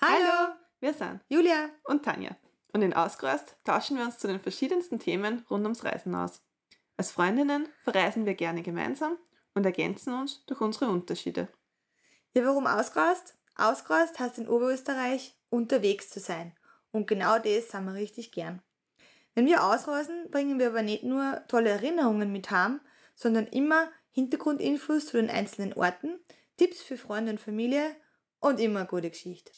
Hallo, wir sind Julia und Tanja. Und in Ausgereist tauschen wir uns zu den verschiedensten Themen rund ums Reisen aus. Als Freundinnen verreisen wir gerne gemeinsam und ergänzen uns durch unsere Unterschiede. Ja, warum ausgereist? Ausgereist heißt in Oberösterreich unterwegs zu sein. Und genau das sind wir richtig gern. Wenn wir ausreisen, bringen wir aber nicht nur tolle Erinnerungen mit heim, sondern immer Hintergrundinfos zu den einzelnen Orten, Tipps für Freunde und Familie und immer eine gute Geschichte.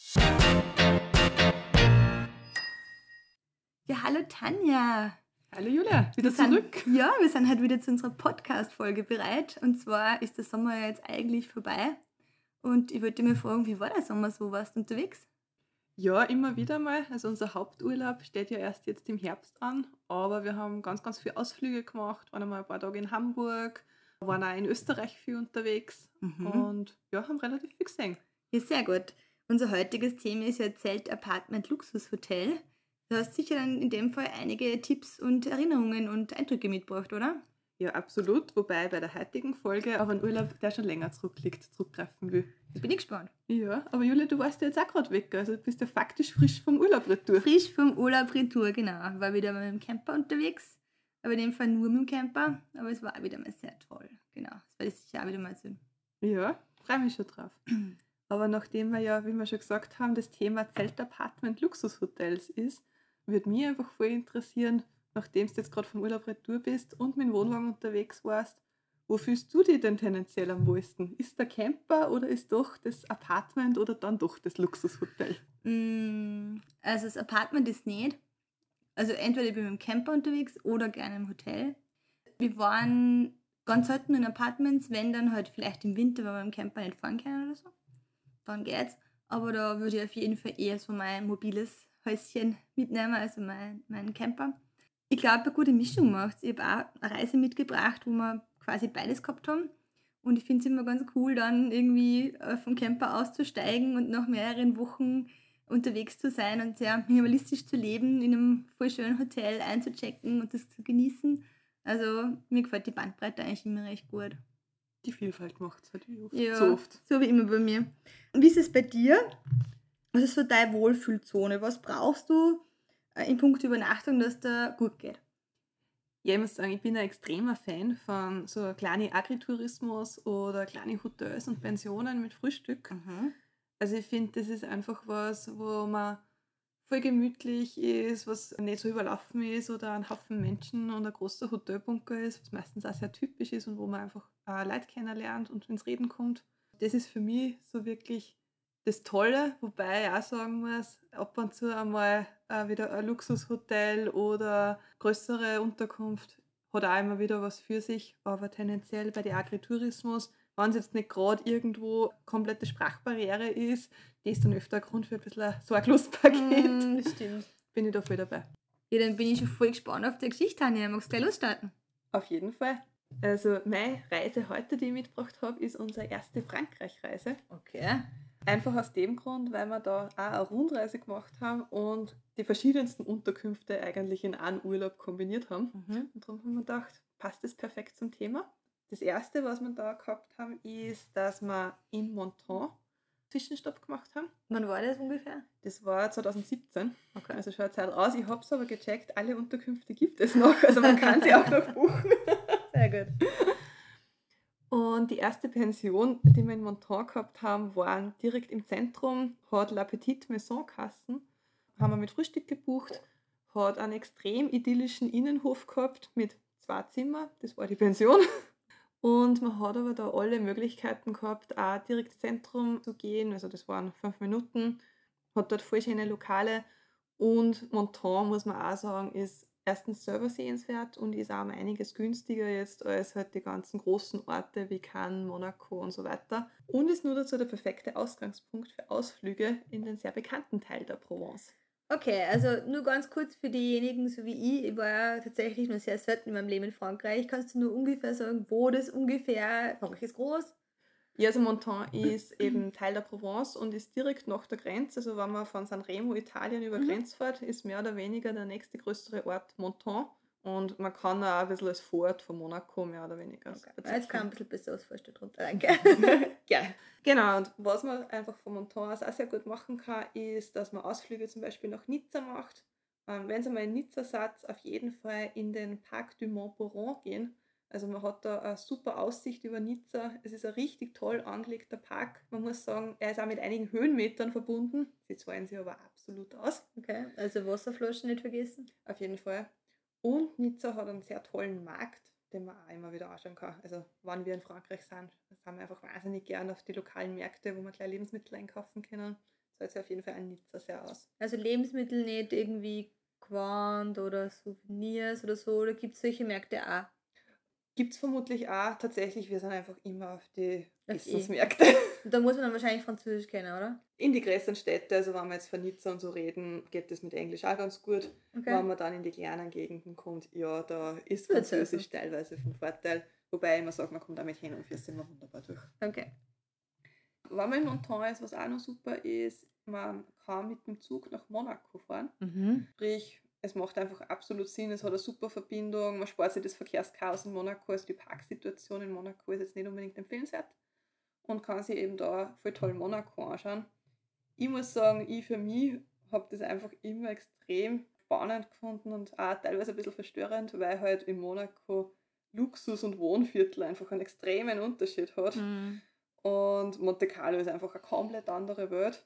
Ja, hallo Tanja. Hallo Julia, wieder Wir sind- zurück. Ja, wir sind heute wieder zu unserer Podcast-Folge bereit. Und zwar ist der Sommer ja jetzt eigentlich vorbei. Und ich wollte mir fragen, wie war der Sommer so? Warst du unterwegs? Ja, immer wieder mal. Also unser Haupturlaub steht ja erst jetzt im Herbst an, aber wir haben ganz, ganz viele Ausflüge gemacht, waren einmal ein paar Tage in Hamburg, waren auch in Österreich viel unterwegs Mhm. und ja, haben relativ viel gesehen. Ja, sehr gut. Unser heutiges Thema ist ja Zelt, Apartment, Luxushotel. Du hast sicher dann in dem Fall einige Tipps und Erinnerungen und Eindrücke mitgebracht, oder? Ja, absolut. Wobei bei der heutigen Folge auf einen Urlaub, der schon länger zurückliegt, zurückgreifen will. Da bin ich gespannt. Ja, aber Julia, du warst ja jetzt auch gerade weg. Also du bist ja faktisch frisch vom Urlaub retour. Frisch vom Urlaub Retour, genau. War wieder mit dem Camper unterwegs. Aber in dem Fall nur mit dem Camper. Aber es war auch wieder mal sehr toll. Genau. Das werde ich sicher auch wieder mal sehen. Ja, freue mich schon drauf. Aber nachdem wir ja, wie wir schon gesagt haben, das Thema Zeltapartment Luxushotels ist, würde mich einfach voll interessieren, nachdem du jetzt gerade vom Urlaub retour bist und mit dem Wohnwagen unterwegs warst, wo fühlst du dich denn tendenziell am wohlsten? Ist der Camper oder ist doch das Apartment oder dann doch das Luxushotel? Mm, Also das Apartment ist nicht. Also entweder ich bin mit dem Camper unterwegs oder gerne im Hotel. Wir waren ganz selten in Apartments, wenn dann halt vielleicht im Winter, weil wir im Camper nicht fahren können oder so. Dann geht's. Aber da würde ich auf jeden Fall eher so mein mobiles Häuschen mitnehmen, also mein, meinen Camper. Ich glaube, eine gute Mischung macht Ich habe auch eine Reise mitgebracht, wo wir quasi beides gehabt haben. Und ich finde es immer ganz cool, dann irgendwie äh, vom Camper auszusteigen und nach mehreren Wochen unterwegs zu sein und sehr minimalistisch zu leben, in einem voll schönen Hotel einzuchecken und das zu genießen. Also mir gefällt die Bandbreite eigentlich immer recht gut. Die Vielfalt macht es halt wie oft. Ja, so oft. so wie immer bei mir. Und wie ist es bei dir? Was ist so deine Wohlfühlzone? Was brauchst du in puncto Übernachtung, dass da gut geht? Ja, ich muss sagen, ich bin ein extremer Fan von so kleinen Agritourismus oder kleine Hotels und Pensionen mit Frühstück. Also ich finde, das ist einfach was, wo man voll gemütlich ist, was nicht so überlaufen ist oder ein Haufen Menschen und ein großer Hotelbunker ist, was meistens auch sehr typisch ist und wo man einfach äh, Leute kennenlernt und ins Reden kommt. Das ist für mich so wirklich das Tolle, wobei ich auch sagen muss, ab und zu einmal äh, wieder ein Luxushotel oder größere Unterkunft hat auch immer wieder was für sich, aber tendenziell bei den Agritourismus, wenn es jetzt nicht gerade irgendwo komplette Sprachbarriere ist, das ist dann öfter ein Grund für ein bisschen ein Sorglospaket. Mm, das stimmt. Bin ich da voll dabei. Ja, dann bin ich schon voll gespannt auf die Geschichte, Tanja. Magst du gleich losstarten? Auf jeden Fall. Also meine Reise heute, die ich mitgebracht habe, ist unsere erste Frankreich-Reise. Okay. Einfach aus dem Grund, weil wir da auch eine Rundreise gemacht haben und die verschiedensten Unterkünfte eigentlich in einen Urlaub kombiniert haben. Mhm. Und darum haben wir gedacht, passt das perfekt zum Thema. Das erste, was wir da gehabt haben, ist, dass wir in Monton Zwischenstopp gemacht haben. Wann war das ungefähr? Das war 2017, Okay. also schon eine Zeit aus. Ich habe es aber gecheckt, alle Unterkünfte gibt es noch, also man kann sie auch noch buchen. Sehr gut. Und die erste Pension, die wir in Monton gehabt haben, war direkt im Zentrum, hat La Petite Maison Kassen, haben wir mit Frühstück gebucht, hat einen extrem idyllischen Innenhof gehabt mit zwei Zimmern, das war die Pension. Und man hat aber da alle Möglichkeiten gehabt, auch direkt ins Zentrum zu gehen, also das waren fünf Minuten, hat dort voll schöne Lokale. Und Monton, muss man auch sagen, ist erstens selber sehenswert und ist auch um einiges günstiger jetzt als halt die ganzen großen Orte wie Cannes, Monaco und so weiter. Und ist nur dazu der perfekte Ausgangspunkt für Ausflüge in den sehr bekannten Teil der Provence. Okay, also nur ganz kurz für diejenigen, so wie ich, ich war ja tatsächlich nur sehr selten in meinem Leben in Frankreich. Kannst du nur ungefähr sagen, wo das ungefähr, Frankreich ist groß? Ja, also Monton ist eben Teil der Provence und ist direkt nach der Grenze. Also wenn man von Sanremo, Italien über Mhm. Grenz fährt, ist mehr oder weniger der nächste größere Ort Monton. Und man kann auch ein bisschen als Fort von Monaco mehr oder weniger. Okay. Jetzt kann ein bisschen besser was vorstellen drunter. Danke. ja. Genau, und was man einfach von Monton aus auch sehr gut machen kann, ist, dass man Ausflüge zum Beispiel nach Nizza macht. Ähm, wenn Sie mal in Nizza seid, auf jeden Fall in den Parc du Montboron gehen. Also man hat da eine super Aussicht über Nizza. Es ist ein richtig toll angelegter Park. Man muss sagen, er ist auch mit einigen Höhenmetern verbunden. Sie zahlen sich aber absolut aus. Okay, also Wasserflaschen nicht vergessen. Auf jeden Fall. Und Nizza hat einen sehr tollen Markt, den man auch immer wieder anschauen kann. Also, wenn wir in Frankreich sind, sind wir einfach wahnsinnig gern auf die lokalen Märkte, wo man gleich Lebensmittel einkaufen können. Zahlt sich auf jeden Fall an Nizza sehr aus. Also, Lebensmittel nicht irgendwie Quant oder Souvenirs oder so, oder gibt es solche Märkte auch? Gibt es vermutlich auch. Tatsächlich, wir sind einfach immer auf die Essensmärkte. Da muss man dann wahrscheinlich Französisch kennen, oder? In die größeren Städte, also wenn wir jetzt von Nizza und so reden, geht das mit Englisch auch ganz gut. Okay. Wenn man dann in die kleinen Gegenden kommt, ja, da ist Französisch teilweise von Vorteil. Wobei ich immer sage, man kommt damit hin und wir sind immer wunderbar durch. Okay. Wenn man in Monton ist, was auch noch super ist, man kann mit dem Zug nach Monaco fahren. Mhm. Sprich, es macht einfach absolut Sinn, es hat eine super Verbindung, man spart sich das Verkehrschaos in Monaco, also die Parksituation in Monaco ist jetzt nicht unbedingt empfehlenswert und kann sich eben da voll toll Monaco anschauen. Ich muss sagen, ich für mich habe das einfach immer extrem spannend gefunden und auch teilweise ein bisschen verstörend, weil halt in Monaco Luxus und Wohnviertel einfach einen extremen Unterschied hat. Mhm. Und Monte Carlo ist einfach eine komplett andere Welt.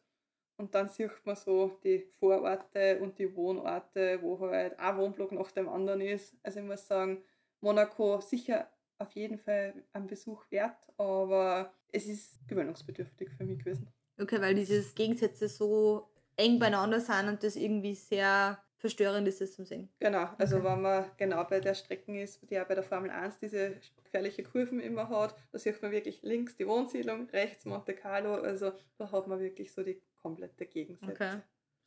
Und dann sieht man so die Vororte und die Wohnorte, wo halt ein Wohnblock nach dem anderen ist. Also ich muss sagen, Monaco sicher auf jeden Fall ein Besuch wert, aber es ist gewöhnungsbedürftig für mich gewesen. Okay, weil diese Gegensätze so eng beieinander sind und das irgendwie sehr verstörend ist, das zum Sehen. Genau, also okay. wenn man genau bei der Strecke ist, die auch bei der Formel 1 diese gefährliche Kurven immer hat, da sieht man wirklich links die Wohnsiedlung, rechts Monte Carlo, also da hat man wirklich so die komplette Gegensätze. Okay,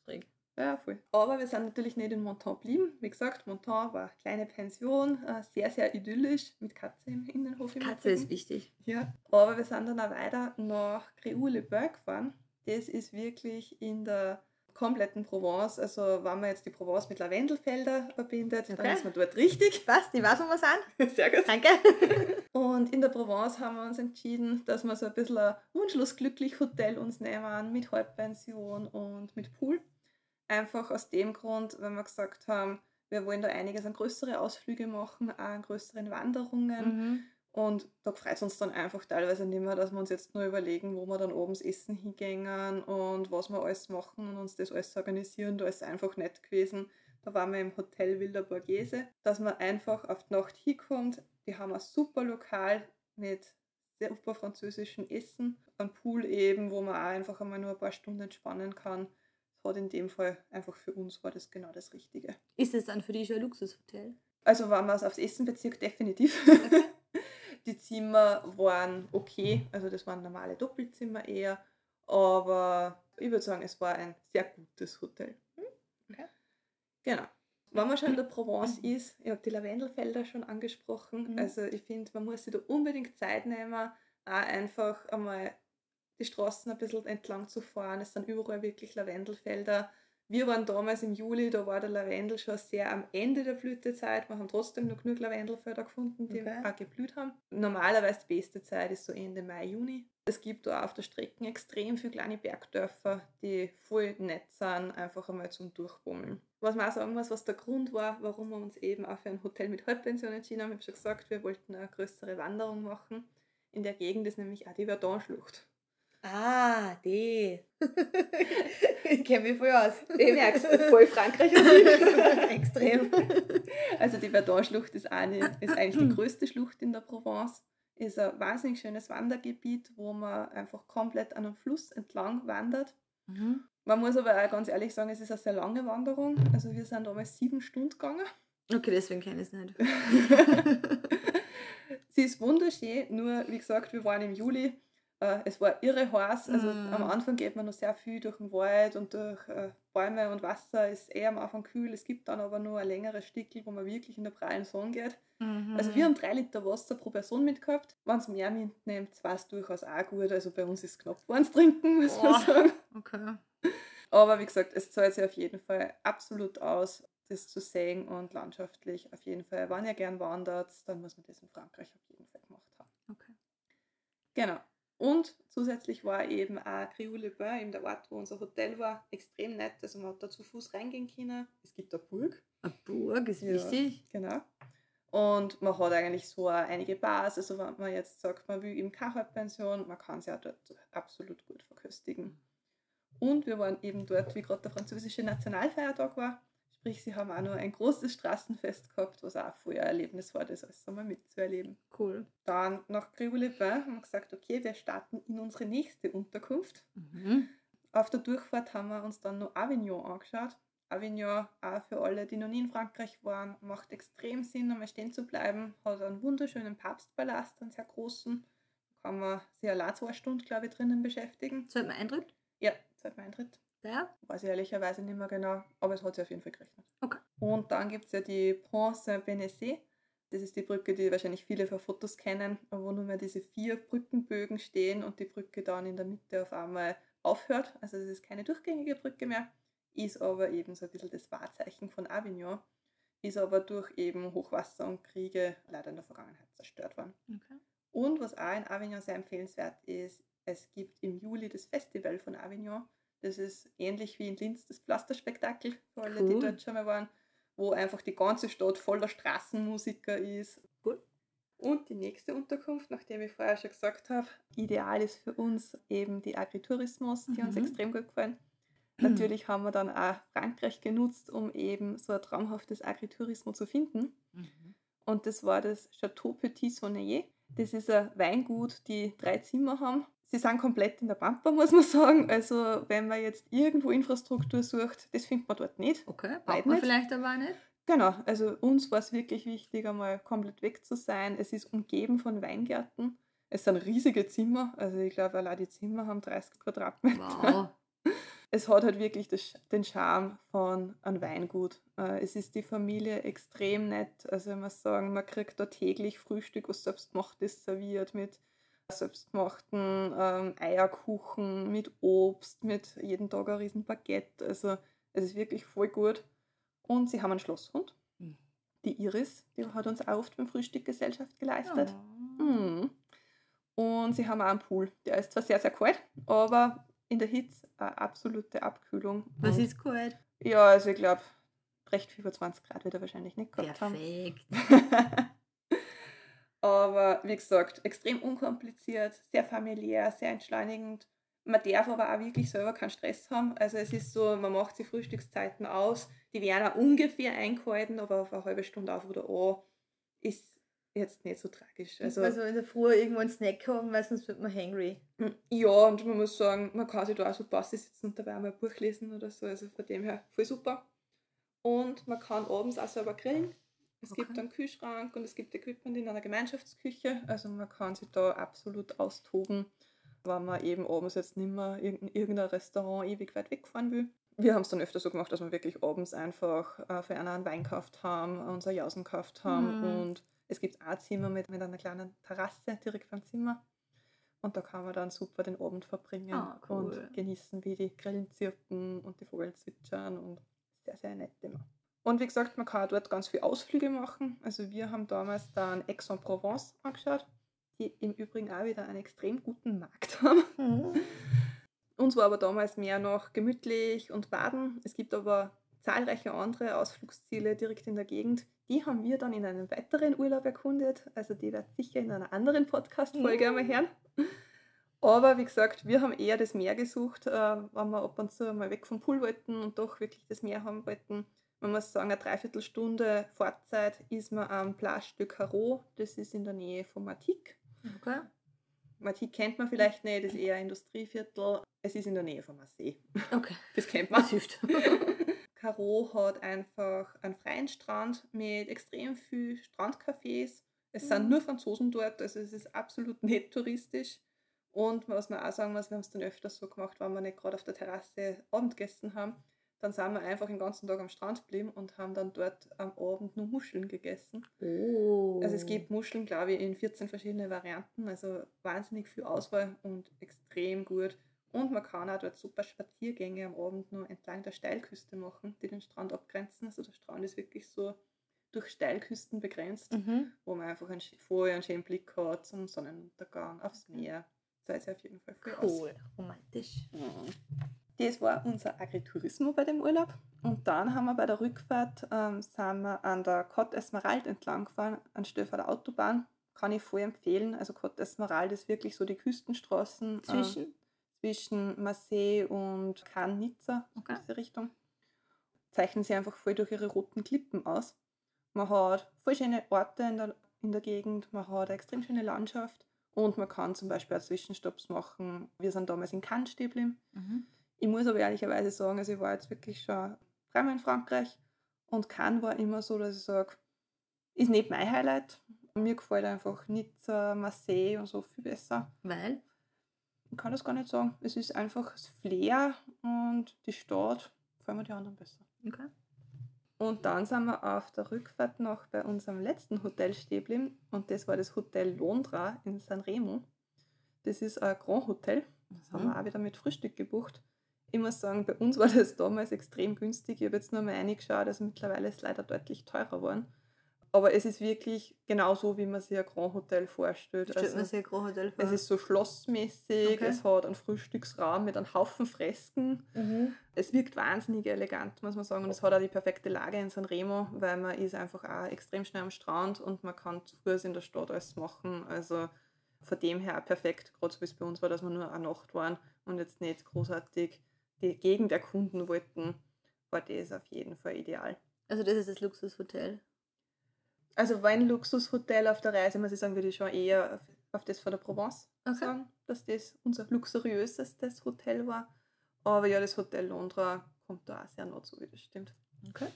schräg. Ja, voll. Aber wir sind natürlich nicht in Monton geblieben. Wie gesagt, Monton war eine kleine Pension, äh, sehr, sehr idyllisch, mit Katze im Innenhof. Im Katze ist wichtig. Ja. Aber wir sind dann auch weiter nach Créoux-le-Berg gefahren. Das ist wirklich in der kompletten Provence. Also wenn man jetzt die Provence mit Lavendelfelder verbindet, okay. dann ist man dort richtig. Was? Die weiß, wo wir sind. Sehr gut. Danke. Und in der Provence haben wir uns entschieden, dass wir so ein bisschen ein wunschlos-glücklich Hotel uns nehmen mit Halbpension und mit Pool. Einfach aus dem Grund, wenn wir gesagt haben, wir wollen da einiges an größere Ausflüge machen, auch an größeren Wanderungen. Mhm. Und da freut es uns dann einfach teilweise nicht mehr, dass wir uns jetzt nur überlegen, wo wir dann oben das Essen hingängen und was wir alles machen und uns das alles organisieren. Da ist es einfach nett gewesen. Da waren wir im Hotel Wilder Borghese, dass man einfach auf die Nacht hinkommt. Die haben ein super Lokal mit super französischen Essen, ein Pool eben, wo man auch einfach einmal nur ein paar Stunden entspannen kann. Das hat in dem Fall einfach für uns war das genau das Richtige. Ist es dann für dich ein Luxushotel? Also wenn man es aufs Essen bezieht, definitiv. Okay. Die Zimmer waren okay, also das waren normale Doppelzimmer eher, aber ich würde sagen, es war ein sehr gutes Hotel. Hm? Okay. Genau. Wenn man schon in der Provence ist, ich habe die Lavendelfelder schon angesprochen, mhm. also ich finde, man muss sich da unbedingt Zeit nehmen, auch einfach einmal die Straßen ein bisschen entlang zu fahren. Es sind überall wirklich Lavendelfelder. Wir waren damals im Juli, da war der Lavendel schon sehr am Ende der Blütezeit. Wir haben trotzdem noch genug Lavendelfelder gefunden, die okay. auch geblüht haben. Normalerweise die beste Zeit ist so Ende Mai, Juni. Es gibt da auf der Strecke extrem viele kleine Bergdörfer, die voll nett sind, einfach einmal zum Durchbummeln. Was man auch sagen muss, was der Grund war, warum wir uns eben auch für ein Hotel mit Halbpension entschieden haben. Ich habe schon gesagt, wir wollten eine größere Wanderung machen. In der Gegend ist nämlich auch die Verdun-Schlucht. Ah, die. ich kenne mich voll aus. Ich merke es, voll Frankreich Extrem. Also die Verdun-Schlucht ist, ist eigentlich die größte Schlucht in der Provence. Ist ein wahnsinnig schönes Wandergebiet, wo man einfach komplett an einem Fluss entlang wandert. Mhm. Man muss aber auch ganz ehrlich sagen, es ist eine sehr lange Wanderung. Also wir sind damals sieben Stunden gegangen. Okay, deswegen kenne ich es nicht. Sie ist wunderschön, nur wie gesagt, wir waren im Juli äh, es war irre heiß. Also mm. am Anfang geht man noch sehr viel durch den Wald und durch äh, Bäume und Wasser. Ist eher am Anfang kühl. Es gibt dann aber nur ein längeres Stickel, wo man wirklich in der prallen Sonne geht. Mhm. Also wir haben drei Liter Wasser pro Person mitgehabt. Wenn es mehr mitnimmt, war es durchaus auch gut. Also bei uns ist knapp eins trinken, muss man sagen. Okay. Aber wie gesagt, es zahlt sich auf jeden Fall absolut aus. das zu sehen und landschaftlich auf jeden Fall. Wenn ihr gern wandert, dann muss man das in Frankreich auf jeden Fall gemacht haben. Okay. Genau. Und zusätzlich war eben auch Criou-le-Bain, eben der Ort, wo unser Hotel war, extrem nett. Also man hat da zu Fuß reingehen können. Es gibt eine Burg. Eine Burg ist ja, wichtig. Genau. Und man hat eigentlich so einige Bars. Also wenn man jetzt sagt, man will eben keine Halbpension, man kann sie auch dort absolut gut verköstigen. Und wir waren eben dort, wie gerade der französische Nationalfeiertag war. Sprich, sie haben auch noch ein großes Straßenfest gehabt, was auch vorher ein Erlebnis war, das alles einmal mitzuerleben. Cool. Dann nach Grieux-les-Bains haben wir gesagt, okay, wir starten in unsere nächste Unterkunft. Mhm. Auf der Durchfahrt haben wir uns dann noch Avignon angeschaut. Avignon, auch für alle, die noch nie in Frankreich waren, macht extrem Sinn, einmal stehen zu bleiben. Hat einen wunderschönen Papstpalast, einen sehr großen. Da kann man sich allein zwei Stunden, glaube ich, drinnen beschäftigen. Zahlt man Eintritt? Ja, zahlt man Eintritt. Der? Weiß ich ehrlicherweise nicht mehr genau, aber es hat sich auf jeden Fall gerechnet. Okay. Und dann gibt es ja die Pont Saint-Benessé. Das ist die Brücke, die wahrscheinlich viele von Fotos kennen, wo nur mehr diese vier Brückenbögen stehen und die Brücke dann in der Mitte auf einmal aufhört. Also das ist keine durchgängige Brücke mehr, ist aber eben so ein bisschen das Wahrzeichen von Avignon, ist aber durch eben Hochwasser und Kriege leider in der Vergangenheit zerstört worden. Okay. Und was auch in Avignon sehr empfehlenswert ist, es gibt im Juli das Festival von Avignon. Das ist ähnlich wie in Linz das Pflasterspektakel, für alle, cool. die dort schon mal waren, wo einfach die ganze Stadt voller Straßenmusiker ist. Cool. Und die nächste Unterkunft, nachdem ich vorher schon gesagt habe, ideal ist für uns eben die Agritourismus, die mhm. uns extrem gut gefallen. Natürlich haben wir dann auch Frankreich genutzt, um eben so ein traumhaftes Agritourismus zu finden. Mhm. Und das war das Chateau Petit Sonnier. Das ist ein Weingut, die drei Zimmer haben. Sie sind komplett in der Pampa, muss man sagen. Also wenn man jetzt irgendwo Infrastruktur sucht, das findet man dort nicht. Okay, braucht man nicht. vielleicht aber auch nicht. Genau, also uns war es wirklich wichtig, einmal komplett weg zu sein. Es ist umgeben von Weingärten. Es sind riesige Zimmer, also ich glaube, allein die Zimmer haben 30 Quadratmeter. Wow. Es hat halt wirklich das, den Charme von einem Weingut. Äh, es ist die Familie extrem nett. Also muss sagen, man kriegt da täglich Frühstück, was selbstgemacht ist, serviert mit selbstgemachten ähm, Eierkuchen, mit Obst, mit jeden Tag ein riesen Baguette. Also es ist wirklich voll gut. Und sie haben einen Schlosshund. Mhm. Die Iris, die hat uns auch oft beim Frühstück Gesellschaft geleistet. Oh. Mhm. Und sie haben auch einen Pool. Der ist zwar sehr, sehr kalt, aber in der Hitze eine absolute Abkühlung. Was und ist kalt? Ja, also ich glaube, recht 25 Grad wird er wahrscheinlich nicht gehabt Perfekt. haben. aber wie gesagt, extrem unkompliziert, sehr familiär, sehr entschleunigend. Man darf aber auch wirklich selber keinen Stress haben. Also es ist so, man macht sich Frühstückszeiten aus, die werden auch ungefähr eingehalten, aber auf eine halbe Stunde auf oder an ist jetzt nicht so tragisch. Also, also in der Früh irgendwo einen Snack haben, weil sonst wird man hangry. Hm, ja, und man muss sagen, man kann sich da auch so passiv sitzen und dabei einmal ein Buch lesen oder so. Also von dem her voll super. Und man kann abends auch selber grillen. Es okay. gibt einen Kühlschrank und es gibt Equipment in einer Gemeinschaftsküche. Also man kann sich da absolut austoben, wenn man eben abends jetzt nicht mehr in irgendein Restaurant ewig weit wegfahren will. Wir haben es dann öfter so gemacht, dass wir wirklich abends einfach äh, für einen, Wein gekauft haben, unser Jausen gekauft haben mhm. und es gibt ein Zimmer mit, mit einer kleinen Terrasse direkt vom Zimmer. Und da kann man dann super den Abend verbringen ah, cool. und genießen, wie die Grillen zirpen und die Vögel zwitschern und sehr, sehr nett immer. Und wie gesagt, man kann dort ganz viele Ausflüge machen. Also wir haben damals dann Aix-en-Provence angeschaut, die im Übrigen auch wieder einen extrem guten Markt haben. Mhm. Uns war aber damals mehr noch gemütlich und baden. Es gibt aber zahlreiche andere Ausflugsziele direkt in der Gegend. Die haben wir dann in einem weiteren Urlaub erkundet. Also die wird sicher in einer anderen Podcast-Folge mhm. einmal hören. Aber wie gesagt, wir haben eher das Meer gesucht, äh, wenn wir ab und zu mal weg vom Pool wollten und doch wirklich das Meer haben wollten. Man muss sagen, eine Dreiviertelstunde Fahrzeit ist man am Plage de Carreau. Das ist in der Nähe von Matic. Okay. Matic kennt man vielleicht nicht, das ist eher ein Industrieviertel. Es ist in der Nähe von Marseille. Okay. Das kennt man. Das hilft. Caro hat einfach einen freien Strand mit extrem viel Strandcafés. Es mhm. sind nur Franzosen dort, also es ist absolut nicht touristisch. Und was man auch sagen muss, wir haben es dann öfters so gemacht, wenn wir nicht gerade auf der Terrasse Abendessen haben, dann sind wir einfach den ganzen Tag am Strand geblieben und haben dann dort am Abend nur Muscheln gegessen. Oh. Also es gibt Muscheln, glaube ich, in 14 verschiedene Varianten, also wahnsinnig viel Auswahl und extrem gut. Und man kann auch dort super Spaziergänge am Abend nur entlang der Steilküste machen, die den Strand abgrenzen. Also der Strand ist wirklich so durch Steilküsten begrenzt, mhm. wo man einfach einen, vorher einen schönen Blick hat zum Sonnenuntergang, aufs Meer. Das ist auf jeden Fall cool. Cool, romantisch. Mhm. Das war unser Agritourismo bei dem Urlaub. Und dann haben wir bei der Rückfahrt ähm, sind wir an der Côte Esmeralda entlang gefahren, anstelle von der Autobahn. Kann ich voll empfehlen. Also Côte Esmeralda ist wirklich so die Küstenstraßen. Zwischen? Ähm, zwischen Marseille und Cannes, Nizza, okay. diese Richtung. Zeichnen sie einfach voll durch ihre roten Klippen aus. Man hat voll schöne Orte in der, in der Gegend, man hat eine extrem schöne Landschaft und man kann zum Beispiel auch Zwischenstopps machen. Wir sind damals in Cannes stehen mhm. Ich muss aber ehrlicherweise sagen, also ich war jetzt wirklich schon dreimal in Frankreich und Cannes war immer so, dass ich sage, ist nicht mein Highlight. Mir gefällt einfach Nizza, Marseille und so viel besser. Weil? Ich kann das gar nicht sagen. Es ist einfach das Flair und die Stadt, gefallen mir die anderen besser. Okay. Und dann sind wir auf der Rückfahrt noch bei unserem letzten Hotel stehen und das war das Hotel Londra in San Remo. Das ist ein Grand Hotel. Das mhm. haben wir auch wieder mit Frühstück gebucht. Ich muss sagen, bei uns war das damals extrem günstig. Ich habe jetzt nur mal reingeschaut, also mittlerweile ist es leider deutlich teurer geworden. Aber es ist wirklich genau so, wie man sich ein Grand Hotel vorstellt. Stellt also, man sich ein Grand Hotel vor? Es ist so schlossmäßig, okay. es hat einen Frühstücksraum mit einem Haufen Fresken. Mhm. Es wirkt wahnsinnig elegant, muss man sagen. Und es hat auch die perfekte Lage in San Remo, weil man ist einfach auch extrem schnell am Strand und man kann zu Fuß in der Stadt alles machen. Also von dem her perfekt, gerade so wie es bei uns war, dass wir nur eine Nacht waren und jetzt nicht großartig die Gegend erkunden wollten, war das auf jeden Fall ideal. Also das ist das Luxushotel? Also war ein Luxushotel auf der Reise, muss ich sagen, würde ich schon eher auf, auf das von der Provence okay. sagen, dass das unser luxuriösestes Hotel war. Aber ja, das Hotel Londra kommt da auch sehr nah zu, wie das stimmt. Okay.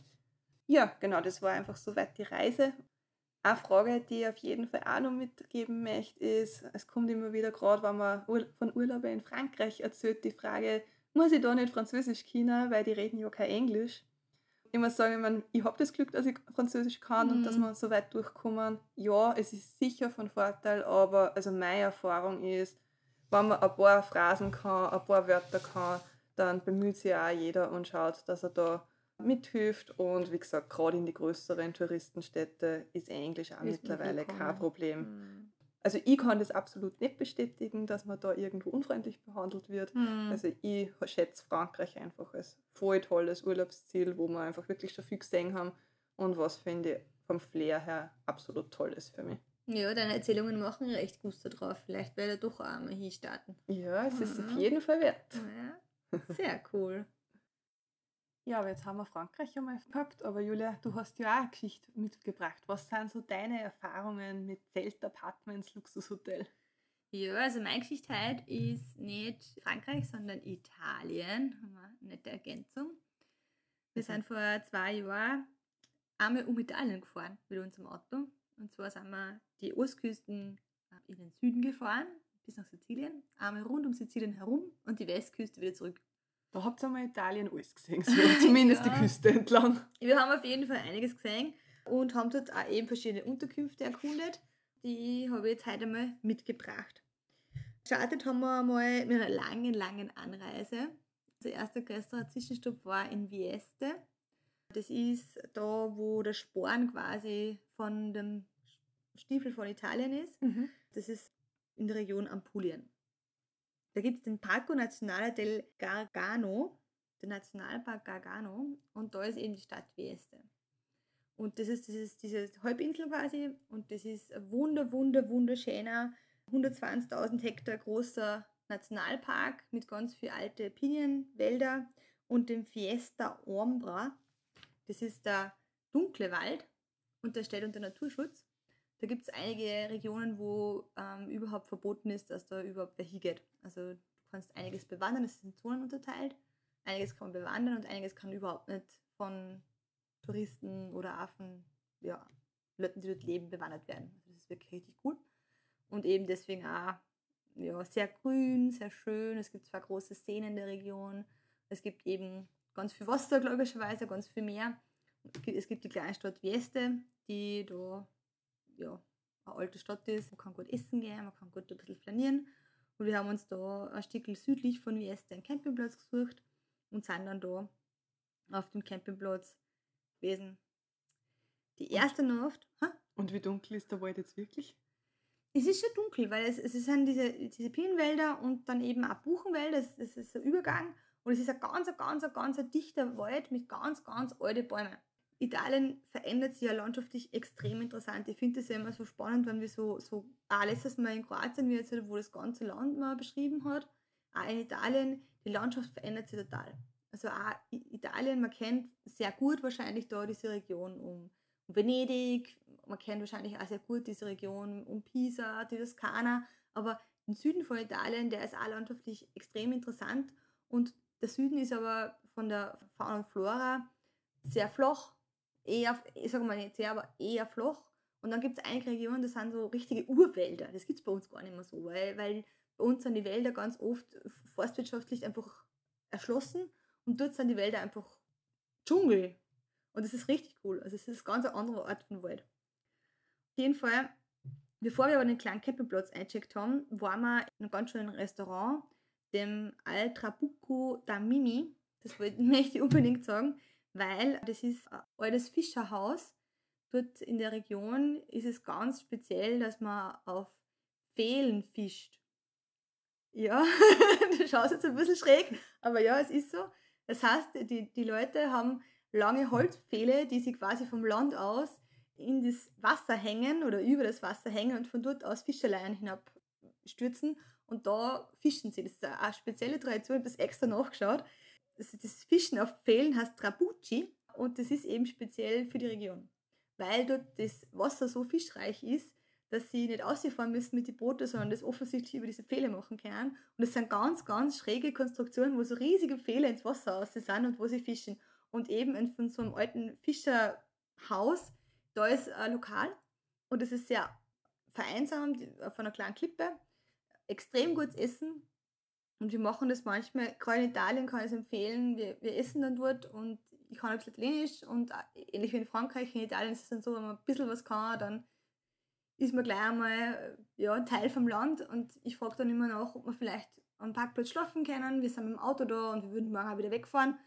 Ja, genau, das war einfach soweit die Reise. Eine Frage, die ich auf jeden Fall auch noch mitgeben möchte, ist, es kommt immer wieder gerade, wenn man von Urlaube in Frankreich erzählt, die Frage, muss ich da nicht Französisch können, weil die reden ja kein Englisch ich muss sagen, ich, mein, ich habe das Glück, dass ich Französisch kann mhm. und dass wir mhm. so weit durchkommen. Ja, es ist sicher von Vorteil, aber also meine Erfahrung ist, wenn man ein paar Phrasen kann, ein paar Wörter kann, dann bemüht sich auch jeder und schaut, dass er da mithilft. Und wie gesagt, gerade in die größeren Touristenstädte ist Englisch auch ist mittlerweile kein Problem. Mhm. Also ich kann das absolut nicht bestätigen, dass man da irgendwo unfreundlich behandelt wird. Mhm. Also ich schätze Frankreich einfach als voll tolles Urlaubsziel, wo wir einfach wirklich schon viel gesehen haben und was finde ich vom Flair her absolut toll ist für mich. Ja, deine Erzählungen machen recht Gusto drauf. Vielleicht werde ich doch auch einmal hier starten. Ja, es ist auf jeden Fall wert. Ja, sehr cool. Ja, aber jetzt haben wir Frankreich einmal gehabt, aber Julia, du hast ja auch eine Geschichte mitgebracht. Was sind so deine Erfahrungen mit Zelt, Apartments, Luxushotel? Ja, also meine Geschichte heute ist nicht Frankreich, sondern Italien. Haben wir eine nette Ergänzung. Wir sind vor zwei Jahren einmal um Italien gefahren mit unserem Auto. Und zwar sind wir die Ostküsten in den Süden gefahren, bis nach Sizilien, einmal rund um Sizilien herum und die Westküste wieder zurück. Da habt ihr einmal Italien alles gesehen, so, zumindest ja. die Küste entlang. Wir haben auf jeden Fall einiges gesehen und haben dort auch eben verschiedene Unterkünfte erkundet. Die habe ich jetzt heute einmal mitgebracht. Gestartet haben wir mal mit einer langen, langen Anreise. Der erste größere Zwischenstopp war in Vieste. Das ist da, wo der Sporn quasi von dem Stiefel von Italien ist. Mhm. Das ist in der Region Ampulien. Da gibt es den Parco Nazionale del Gargano, den Nationalpark Gargano, und da ist eben die Stadt Vieste. Und das ist, das ist diese Halbinsel quasi und das ist ein wunder, wunder, wunderschöner, 120.000 Hektar großer Nationalpark mit ganz viel alte Pinienwälder und dem Fiesta Ombra. Das ist der dunkle Wald und der steht unter Naturschutz. Da gibt es einige Regionen, wo ähm, überhaupt verboten ist, dass da überhaupt wer hingeht. Also du kannst einiges bewandern, es ist in Zonen unterteilt. Einiges kann man bewandern und einiges kann überhaupt nicht von Touristen oder Affen, ja, Leuten, die dort leben, bewandert werden. Also das ist wirklich richtig cool. Und eben deswegen auch ja, sehr grün, sehr schön. Es gibt zwei große Seen in der Region. Es gibt eben ganz viel Wasser, logischerweise, ganz viel Meer. Es gibt die kleine Stadt Vieste, die da ja, eine alte Stadt ist. Man kann gut essen gehen, man kann gut ein bisschen flanieren. Und wir haben uns da ein Stück südlich von Vieste einen Campingplatz gesucht und sind dann da auf dem Campingplatz gewesen. Die erste und, Nacht. Ha? Und wie dunkel ist der Wald jetzt wirklich? Es ist schon dunkel, weil es, es sind diese, diese Pinenwälder und dann eben auch Buchenwälder. Das, das ist ein Übergang. Und es ist ein ganz, ganz, ganz dichter Wald mit ganz, ganz alten Bäumen. Italien verändert sich ja landschaftlich extrem interessant. Ich finde es ja immer so spannend, wenn wir so, so auch letztes Mal in Kroatien, wie jetzt, wo das ganze Land mal beschrieben hat, auch in Italien, die Landschaft verändert sich total. Also auch Italien, man kennt sehr gut wahrscheinlich da diese Region um, um Venedig, man kennt wahrscheinlich auch sehr gut diese Region um Pisa, die Toskana, aber den Süden von Italien, der ist auch landschaftlich extrem interessant und der Süden ist aber von der Fauna und Flora sehr flach, eher, ich sage mal nicht sehr, aber eher flach. Und dann gibt es einige Regionen, das sind so richtige Urwälder. Das gibt es bei uns gar nicht mehr so, weil, weil bei uns sind die Wälder ganz oft forstwirtschaftlich einfach erschlossen und dort sind die Wälder einfach Dschungel. Und das ist richtig cool. Also es ist ganz andere Art von Wald. Auf jeden Fall, bevor wir aber den kleinen Campingplatz eingecheckt haben, waren wir in einem ganz schönen Restaurant, dem Al Trabucco da Mimi. Das möchte ich unbedingt sagen weil das ist ein altes Fischerhaus. Dort in der Region ist es ganz speziell, dass man auf Fehlen fischt. Ja, du schaust jetzt ein bisschen schräg, aber ja, es ist so. Das heißt, die, die Leute haben lange Holzpfähle, die sie quasi vom Land aus in das Wasser hängen oder über das Wasser hängen und von dort aus Fischeleien hinabstürzen und da fischen sie. Das ist eine spezielle Tradition, ich habe das extra nachgeschaut das, das Fischen auf Pfählen heißt Trabucci und das ist eben speziell für die Region, weil dort das Wasser so fischreich ist, dass sie nicht ausfahren müssen mit den Booten, sondern das offensichtlich über diese Pfähle machen können. Und das sind ganz, ganz schräge Konstruktionen, wo so riesige Pfähle ins Wasser aus sind und wo sie fischen. Und eben von so einem alten Fischerhaus, da ist ein Lokal und es ist sehr vereinsamt auf einer kleinen Klippe. Extrem gutes Essen, und wir machen das manchmal, gerade in Italien kann ich es empfehlen, wir, wir essen dann dort und ich kann ein bisschen Italienisch und ähnlich wie in Frankreich, in Italien ist es dann so, wenn man ein bisschen was kann, dann ist man gleich einmal ja, Teil vom Land und ich frage dann immer nach, ob wir vielleicht am Parkplatz schlafen können. Wir sind mit dem Auto da und wir würden morgen auch wieder wegfahren.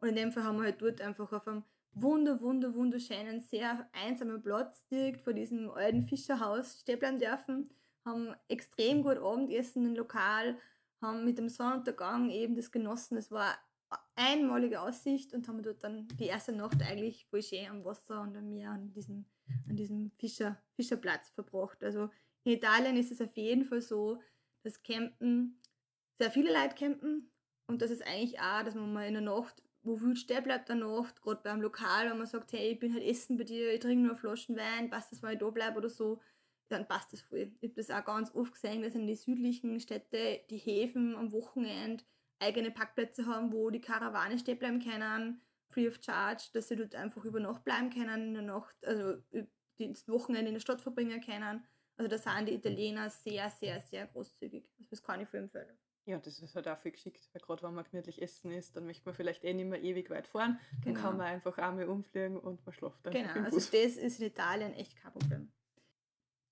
Und in dem Fall haben wir halt dort einfach auf einem wunder, wunder, wunderschönen, sehr einsamen Platz direkt vor diesem alten Fischerhaus stehen bleiben dürfen, haben extrem gut Abendessen im Lokal, haben mit dem Sonnenuntergang eben das genossen. Es war eine einmalige Aussicht und haben dort dann die erste Nacht eigentlich voll schön am Wasser und am Meer an diesem, an diesem Fischer, Fischerplatz verbracht. Also in Italien ist es auf jeden Fall so, dass Campen, sehr viele Leute campen und das ist eigentlich auch, dass man mal in der Nacht, wo viel stehen bleibt der Nacht, gerade beim Lokal, wenn man sagt, hey, ich bin halt essen bei dir, ich trinke nur Flaschen Wein, passt das, wenn ich da bleibe oder so, dann passt das voll. Ich habe das auch ganz oft gesehen, dass in die südlichen Städte die Häfen am Wochenende eigene Parkplätze haben, wo die Karawane stehen bleiben können, free of charge, dass sie dort einfach über Nacht bleiben können, in der Nacht, also das Wochenende in der Stadt verbringen können. Also da sind die Italiener sehr, sehr, sehr großzügig. Also das kann ich für empfehlen. Ja, das ist halt auch viel geschickt, weil gerade wenn man gemütlich essen ist, dann möchte man vielleicht eh nicht mehr ewig weit fahren. Dann genau. kann man einfach einmal umfliegen und man schläft dann. Genau, also das ist in Italien echt kein Problem.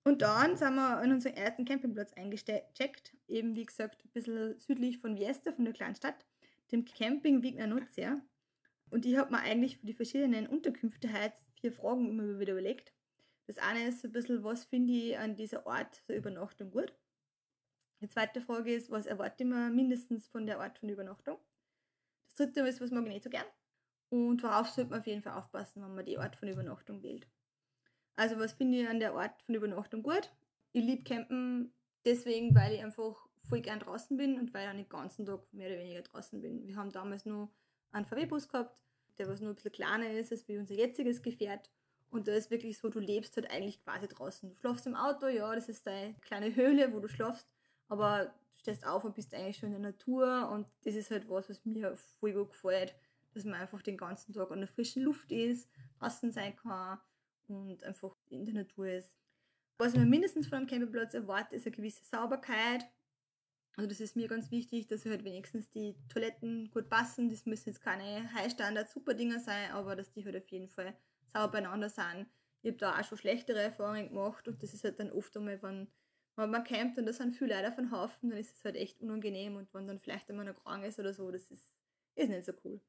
Und dann sind wir an unseren ersten Campingplatz eingecheckt, eben wie gesagt ein bisschen südlich von Vieste, von der kleinen Stadt, dem Camping Vigna Nuzia. Und ich habe mir eigentlich für die verschiedenen Unterkünfte halt vier Fragen immer wieder überlegt. Das eine ist so ein bisschen, was finde ich an dieser Ort der Übernachtung gut? Die zweite Frage ist, was erwarte ich mir mindestens von der Ort von Übernachtung? Das dritte ist, was mag ich nicht so gern? Und worauf sollte man auf jeden Fall aufpassen, wenn man die Ort von Übernachtung wählt? Also was finde ich an der Art von Übernachtung gut? Ich liebe Campen deswegen, weil ich einfach voll gern draußen bin und weil ich den ganzen Tag mehr oder weniger draußen bin. Wir haben damals nur einen VW-Bus gehabt, der was nur ein bisschen kleiner ist als wie unser jetziges Gefährt. Und da ist wirklich so, du lebst halt eigentlich quasi draußen. Du schlafst im Auto, ja, das ist deine kleine Höhle, wo du schlafst, aber du stehst auf und bist eigentlich schon in der Natur und das ist halt was, was mir voll gut gefällt, dass man einfach den ganzen Tag an der frischen Luft ist, draußen sein kann und einfach in der Natur ist. Was mir mindestens von einem Campingplatz erwarte, ist eine gewisse Sauberkeit. Also das ist mir ganz wichtig, dass halt wenigstens die Toiletten gut passen. Das müssen jetzt keine High-Standard-Super-Dinger sein, aber dass die halt auf jeden Fall sauber beieinander sind. Ich habe da auch schon schlechtere Erfahrungen gemacht und das ist halt dann oft einmal, wenn, wenn man campt und da sind viele Leute auf dem Haufen, dann ist es halt echt unangenehm und wenn dann vielleicht einmal noch krank ist oder so, das ist, ist nicht so cool.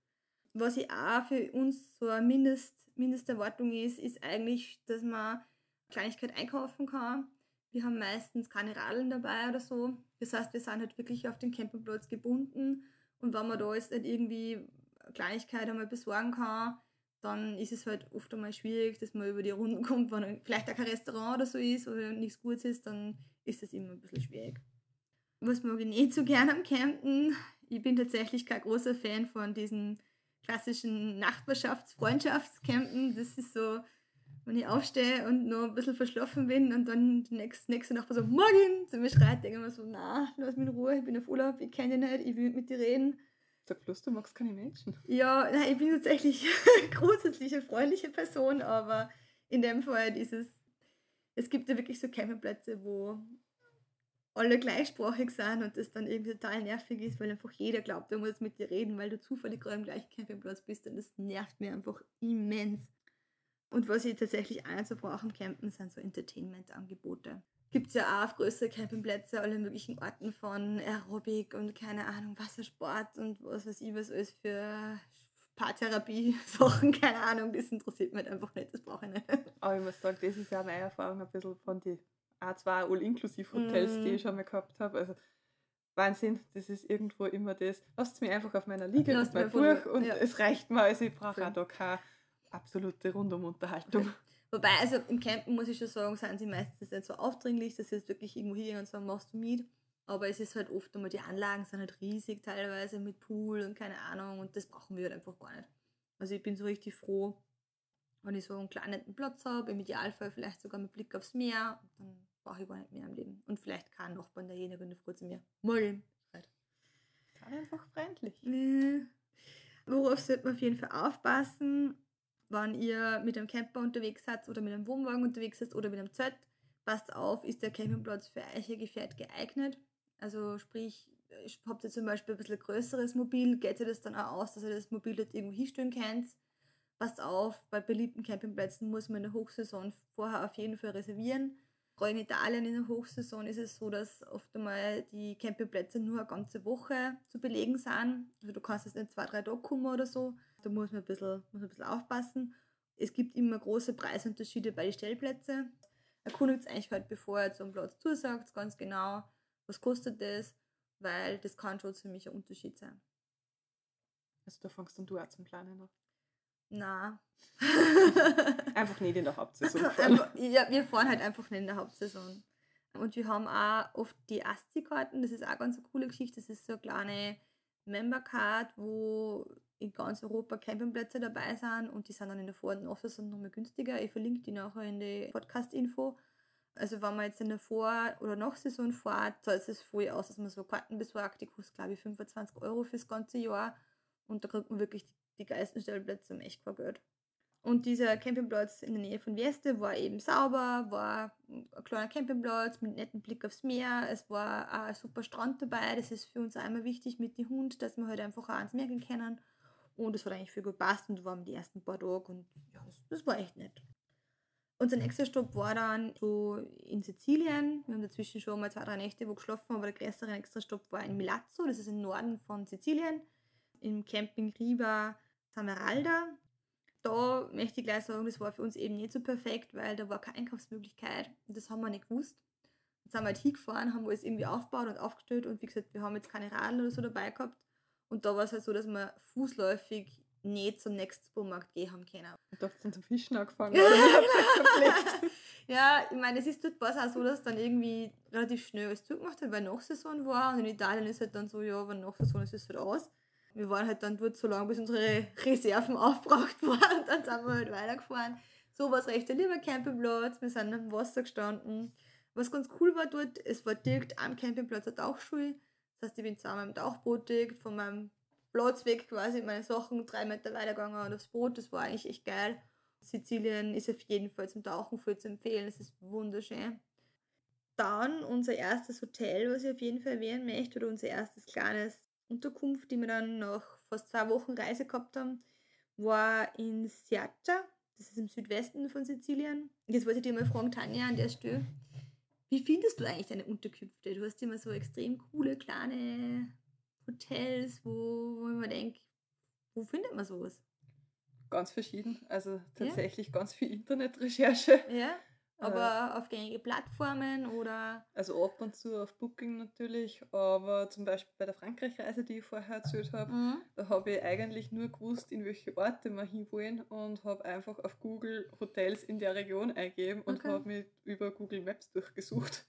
Was ich auch für uns so eine Mindest, Mindesterwartung ist, ist eigentlich, dass man Kleinigkeit einkaufen kann. Wir haben meistens keine Radeln dabei oder so. Das heißt, wir sind halt wirklich auf den Campingplatz gebunden und wenn man da jetzt nicht irgendwie Kleinigkeit einmal besorgen kann, dann ist es halt oft einmal schwierig, dass man über die Runden kommt, wenn vielleicht auch kein Restaurant oder so ist oder nichts Gutes ist, dann ist das immer ein bisschen schwierig. Was mag ich nicht so gerne am Campen? Ich bin tatsächlich kein großer Fan von diesen klassischen Nachbarschafts-Freundschaftscampen. Das ist so, wenn ich aufstehe und noch ein bisschen verschlafen bin und dann die nächste, nächste Nachbar so, morgen, zu mir schreit, denke ich mir so, na, lass mich in Ruhe, ich bin auf Urlaub, ich kenne dich nicht, ich will mit dir reden. Sag bloß, du magst keine Menschen. Ja, nein, ich bin tatsächlich grundsätzlich eine freundliche Person, aber in dem Fall dieses, es gibt ja wirklich so Campingplätze, wo alle gleichsprachig sind und das dann irgendwie total nervig ist, weil einfach jeder glaubt, er muss mit dir reden, weil du zufällig gerade am gleichen Campingplatz bist und das nervt mir einfach immens. Und was ich tatsächlich auch so brauche am Campen, sind so Entertainment-Angebote gibt es ja auch auf größere Campingplätze alle möglichen Orten von Aerobic und keine Ahnung, Wassersport und was weiß ich, was alles für Paartherapie-Sachen, keine Ahnung, das interessiert mich halt einfach nicht, das brauche ich nicht. Aber ich muss sagen, das ist ja meine Erfahrung ein bisschen von den A2 All-Inclusive-Hotels, mm. die ich schon mal gehabt habe. Also Wahnsinn, das ist irgendwo immer das. Lasst mich einfach auf meiner Liege Lasst mit meinem Buch und ja. es reicht mir, also ich brauche auch da keine absolute Rundumunterhaltung. Wobei, also im Campen muss ich schon sagen, sind sie meistens nicht so aufdringlich, dass sie jetzt wirklich irgendwo hingehen und sagen, machst du mit. Aber es ist halt oft einmal, die Anlagen sind halt riesig teilweise mit Pool und keine Ahnung und das brauchen wir halt einfach gar nicht. Also ich bin so richtig froh, wenn ich so einen kleinen Platz habe, im Idealfall vielleicht sogar mit Blick aufs Meer, dann brauche ich gar nicht mehr im Leben. Und vielleicht kein Nachbarn derjenige in der Früh zu mir. Moin. Halt. Einfach freundlich. Worauf sollte man auf jeden Fall aufpassen? wenn ihr mit einem Camper unterwegs seid oder mit einem Wohnwagen unterwegs seid oder mit einem Zelt, passt auf, ist der Campingplatz für euch ihr Gefährt geeignet. Also sprich, habt ihr zum Beispiel ein bisschen größeres Mobil, geht ihr das dann auch aus, dass ihr das Mobil dort irgendwo hinstellen könnt. Passt auf, bei beliebten Campingplätzen muss man in der Hochsaison vorher auf jeden Fall reservieren. Gerade in Italien in der Hochsaison ist es so, dass oft einmal die Campingplätze nur eine ganze Woche zu belegen sind. Also du kannst jetzt nicht zwei, drei Tage kommen oder so da muss man ein bisschen, muss ein bisschen aufpassen. Es gibt immer große Preisunterschiede bei den Stellplätzen. Erkundigt eigentlich halt, bevor er zum Platz zusagt, ganz genau, was kostet das, weil das kann schon ziemlich ein Unterschied sein. Also da fängst dann du auch zum Planen an? Na. einfach nicht in der Hauptsaison ja, wir fahren halt einfach nicht in der Hauptsaison. Und wir haben auch oft die ASCII-Karten, das ist auch ganz eine coole Geschichte. Das ist so eine kleine Member-Card, wo in ganz Europa Campingplätze dabei sind und die sind dann in der Vor- und Off-Saison nochmal günstiger. Ich verlinke die nachher in die Podcast-Info. Also wenn man jetzt in der Vor- oder Nach-Saison fährt, zahlt es voll aus, dass man so Karten besorgt, die kosten glaube ich 25 Euro fürs ganze Jahr und da kriegt man wirklich die geilsten Stellplätze echt kein Geld. Und dieser Campingplatz in der Nähe von Weste war eben sauber, war ein kleiner Campingplatz mit netten Blick aufs Meer. Es war ein super Strand dabei. Das ist für uns immer wichtig mit dem Hund, dass wir halt einfach auch ans Meer gehen können. Und es hat eigentlich viel gut passt und waren die ersten paar Tage und ja, das, das war echt nett. Unser nächster Stopp war dann so in Sizilien. Wir haben dazwischen schon mal zwei, drei Nächte wo geschlafen, aber der größere nächste Stopp war in Milazzo, das ist im Norden von Sizilien, im Camping Riva Sameralda. Da möchte ich gleich sagen, das war für uns eben nicht so perfekt, weil da war keine Einkaufsmöglichkeit und das haben wir nicht gewusst. Jetzt sind wir halt hingefahren, haben alles irgendwie aufgebaut und aufgestellt und wie gesagt, wir haben jetzt keine Radl oder so dabei gehabt und da war es halt so, dass wir fußläufig nicht zum nächsten Supermarkt gehen haben können. Ich dachte, sind zum Fischen angefangen. ja, ich meine, es ist dort war es auch so, dass dann irgendwie relativ schnell alles zugemacht hat, weil Nachsaison war. Und in Italien ist halt dann so, ja, wenn Nachsaison ist, ist es halt aus. Wir waren halt dann dort so lange, bis unsere Reserven aufgebraucht waren. Dann sind wir halt weitergefahren. So war es recht ein lieber Campingplatz. Wir sind am Wasser gestanden. Was ganz cool war dort, es war direkt am Campingplatz eine Tauchschule. Das heißt, ich bin zweimal im Tauchboot von meinem Platz weg quasi meine Sachen drei Meter weitergegangen und aufs Boot. Das war eigentlich echt geil. Sizilien ist auf jeden Fall zum Tauchen viel zu empfehlen. Es ist wunderschön. Dann unser erstes Hotel, was ich auf jeden Fall erwähnen möchte, oder unser erstes kleines Unterkunft, die wir dann nach fast zwei Wochen Reise gehabt haben, war in Siaccia. Das ist im Südwesten von Sizilien. Jetzt wollte ich dir mal fragen, Tanja, an der Stelle Wie findest du eigentlich deine Unterkünfte? Du hast immer so extrem coole kleine Hotels, wo, wo man denkt, wo findet man sowas? Ganz verschieden. Also tatsächlich ja. ganz viel Internetrecherche. Ja. Aber äh, auf gängige Plattformen oder? Also ab und zu auf Booking natürlich, aber zum Beispiel bei der Frankreich-Reise, die ich vorher erzählt habe, mhm. da habe ich eigentlich nur gewusst, in welche Orte wir hinwollen und habe einfach auf Google Hotels in der Region eingegeben und okay. habe mich über Google Maps durchgesucht.